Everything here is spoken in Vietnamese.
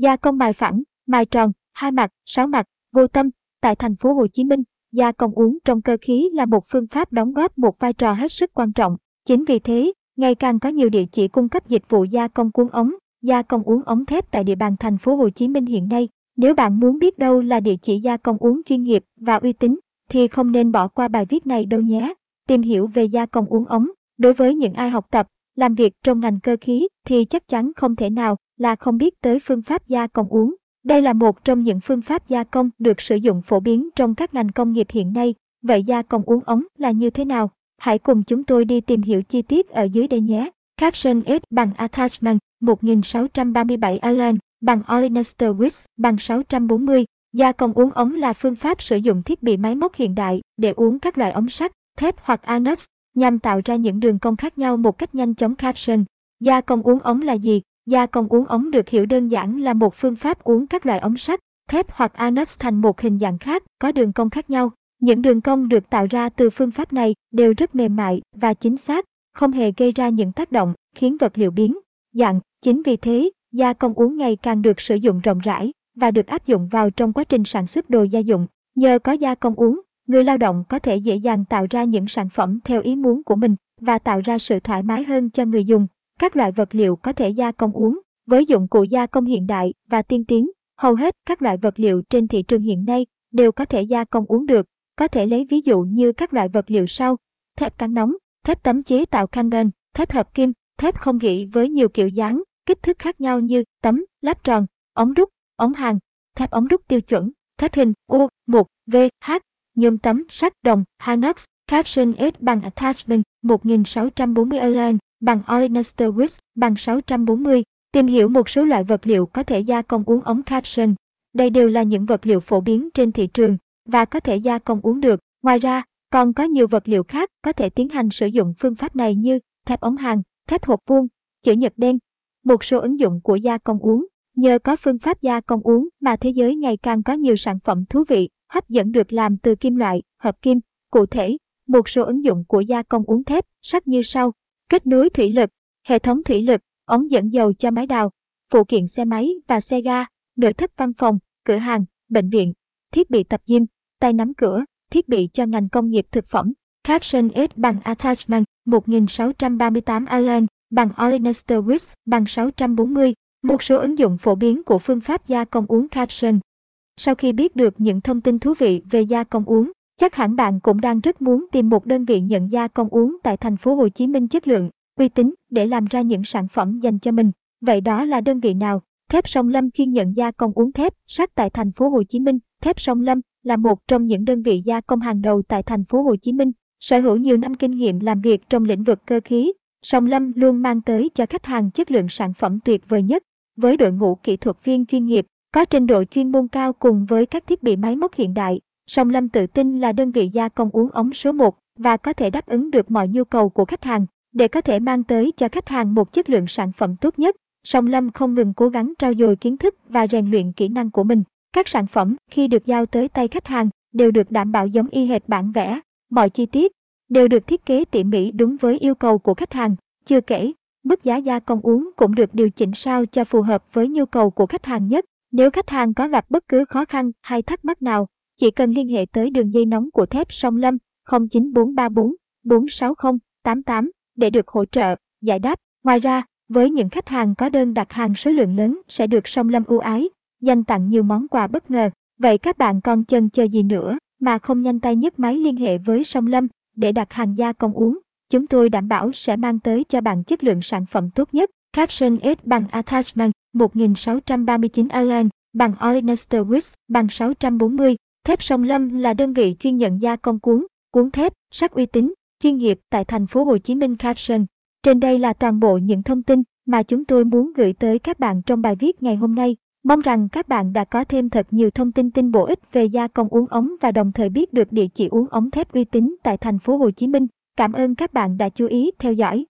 Gia công mài phẳng, mài tròn, hai mặt, sáu mặt, vô tâm, tại thành phố Hồ Chí Minh, gia công uống trong cơ khí là một phương pháp đóng góp một vai trò hết sức quan trọng. Chính vì thế, ngày càng có nhiều địa chỉ cung cấp dịch vụ gia công cuốn ống, gia công uống ống thép tại địa bàn thành phố Hồ Chí Minh hiện nay. Nếu bạn muốn biết đâu là địa chỉ gia công uống chuyên nghiệp và uy tín, thì không nên bỏ qua bài viết này đâu nhé. Tìm hiểu về gia công uống ống, đối với những ai học tập, làm việc trong ngành cơ khí thì chắc chắn không thể nào là không biết tới phương pháp gia công uống. Đây là một trong những phương pháp gia công được sử dụng phổ biến trong các ngành công nghiệp hiện nay. Vậy gia công uống ống là như thế nào? Hãy cùng chúng tôi đi tìm hiểu chi tiết ở dưới đây nhé. Caption S bằng Attachment 1637 Allen bằng Olenester Wix bằng 640. Gia công uống ống là phương pháp sử dụng thiết bị máy móc hiện đại để uống các loại ống sắt, thép hoặc inox nhằm tạo ra những đường cong khác nhau một cách nhanh chóng caption. Gia công uống ống là gì? Gia công uống ống được hiểu đơn giản là một phương pháp uống các loại ống sắt, thép hoặc inox thành một hình dạng khác, có đường cong khác nhau. Những đường cong được tạo ra từ phương pháp này đều rất mềm mại và chính xác, không hề gây ra những tác động khiến vật liệu biến dạng. Chính vì thế, gia công uống ngày càng được sử dụng rộng rãi và được áp dụng vào trong quá trình sản xuất đồ gia dụng. Nhờ có gia công uống, người lao động có thể dễ dàng tạo ra những sản phẩm theo ý muốn của mình và tạo ra sự thoải mái hơn cho người dùng. Các loại vật liệu có thể gia công uống với dụng cụ gia công hiện đại và tiên tiến. Hầu hết các loại vật liệu trên thị trường hiện nay đều có thể gia công uống được. Có thể lấy ví dụ như các loại vật liệu sau: thép cán nóng, thép tấm chế tạo carbon, thép hợp kim, thép không gỉ với nhiều kiểu dáng, kích thước khác nhau như tấm, lát tròn, ống đúc, ống hàng, thép ống đúc tiêu chuẩn, thép hình U, 1, V, H, nhôm tấm, sắt, đồng, Hanox, Caption S bằng Attachment 1640 Align bằng Olenester Wix bằng 640. Tìm hiểu một số loại vật liệu có thể gia công uống ống Caption. Đây đều là những vật liệu phổ biến trên thị trường và có thể gia công uống được. Ngoài ra, còn có nhiều vật liệu khác có thể tiến hành sử dụng phương pháp này như thép ống hàng, thép hộp vuông, chữ nhật đen. Một số ứng dụng của gia công uống. Nhờ có phương pháp gia công uống mà thế giới ngày càng có nhiều sản phẩm thú vị, hấp dẫn được làm từ kim loại, hợp kim. Cụ thể, một số ứng dụng của gia công uống thép, sắt như sau. Kết nối thủy lực, hệ thống thủy lực, ống dẫn dầu cho máy đào, phụ kiện xe máy và xe ga, nội thất văn phòng, cửa hàng, bệnh viện, thiết bị tập gym, tay nắm cửa, thiết bị cho ngành công nghiệp thực phẩm. Caption S bằng Attachment 1638 Allen bằng Olenester Wix bằng 640. Một số ứng dụng phổ biến của phương pháp gia công uống Caption. Sau khi biết được những thông tin thú vị về gia công uống, chắc hẳn bạn cũng đang rất muốn tìm một đơn vị nhận gia công uống tại thành phố Hồ Chí Minh chất lượng, uy tín để làm ra những sản phẩm dành cho mình. Vậy đó là đơn vị nào? Thép Sông Lâm chuyên nhận gia công uống thép sắt tại thành phố Hồ Chí Minh. Thép Sông Lâm là một trong những đơn vị gia công hàng đầu tại thành phố Hồ Chí Minh, sở hữu nhiều năm kinh nghiệm làm việc trong lĩnh vực cơ khí. Sông Lâm luôn mang tới cho khách hàng chất lượng sản phẩm tuyệt vời nhất, với đội ngũ kỹ thuật viên chuyên nghiệp, có trình độ chuyên môn cao cùng với các thiết bị máy móc hiện đại. Sông Lâm tự tin là đơn vị gia công uống ống số 1 và có thể đáp ứng được mọi nhu cầu của khách hàng để có thể mang tới cho khách hàng một chất lượng sản phẩm tốt nhất. Sông Lâm không ngừng cố gắng trau dồi kiến thức và rèn luyện kỹ năng của mình. Các sản phẩm khi được giao tới tay khách hàng đều được đảm bảo giống y hệt bản vẽ, mọi chi tiết đều được thiết kế tỉ mỉ đúng với yêu cầu của khách hàng. Chưa kể, mức giá gia công uống cũng được điều chỉnh sao cho phù hợp với nhu cầu của khách hàng nhất. Nếu khách hàng có gặp bất cứ khó khăn hay thắc mắc nào, chỉ cần liên hệ tới đường dây nóng của thép Song Lâm 09434 460 88 để được hỗ trợ, giải đáp. Ngoài ra, với những khách hàng có đơn đặt hàng số lượng lớn sẽ được Song Lâm ưu ái, dành tặng nhiều món quà bất ngờ. Vậy các bạn còn chần chờ gì nữa mà không nhanh tay nhấc máy liên hệ với Song Lâm để đặt hàng gia công uống. Chúng tôi đảm bảo sẽ mang tới cho bạn chất lượng sản phẩm tốt nhất. Caption S bằng Attachment 1639 Allen bằng Olenester Wix bằng 640. Thép Sông Lâm là đơn vị chuyên nhận gia công cuốn, cuốn thép, sắt uy tín, chuyên nghiệp tại thành phố Hồ Chí Minh Caption. Trên đây là toàn bộ những thông tin mà chúng tôi muốn gửi tới các bạn trong bài viết ngày hôm nay. Mong rằng các bạn đã có thêm thật nhiều thông tin tin bổ ích về gia công uống ống và đồng thời biết được địa chỉ uống ống thép uy tín tại thành phố Hồ Chí Minh. Cảm ơn các bạn đã chú ý theo dõi.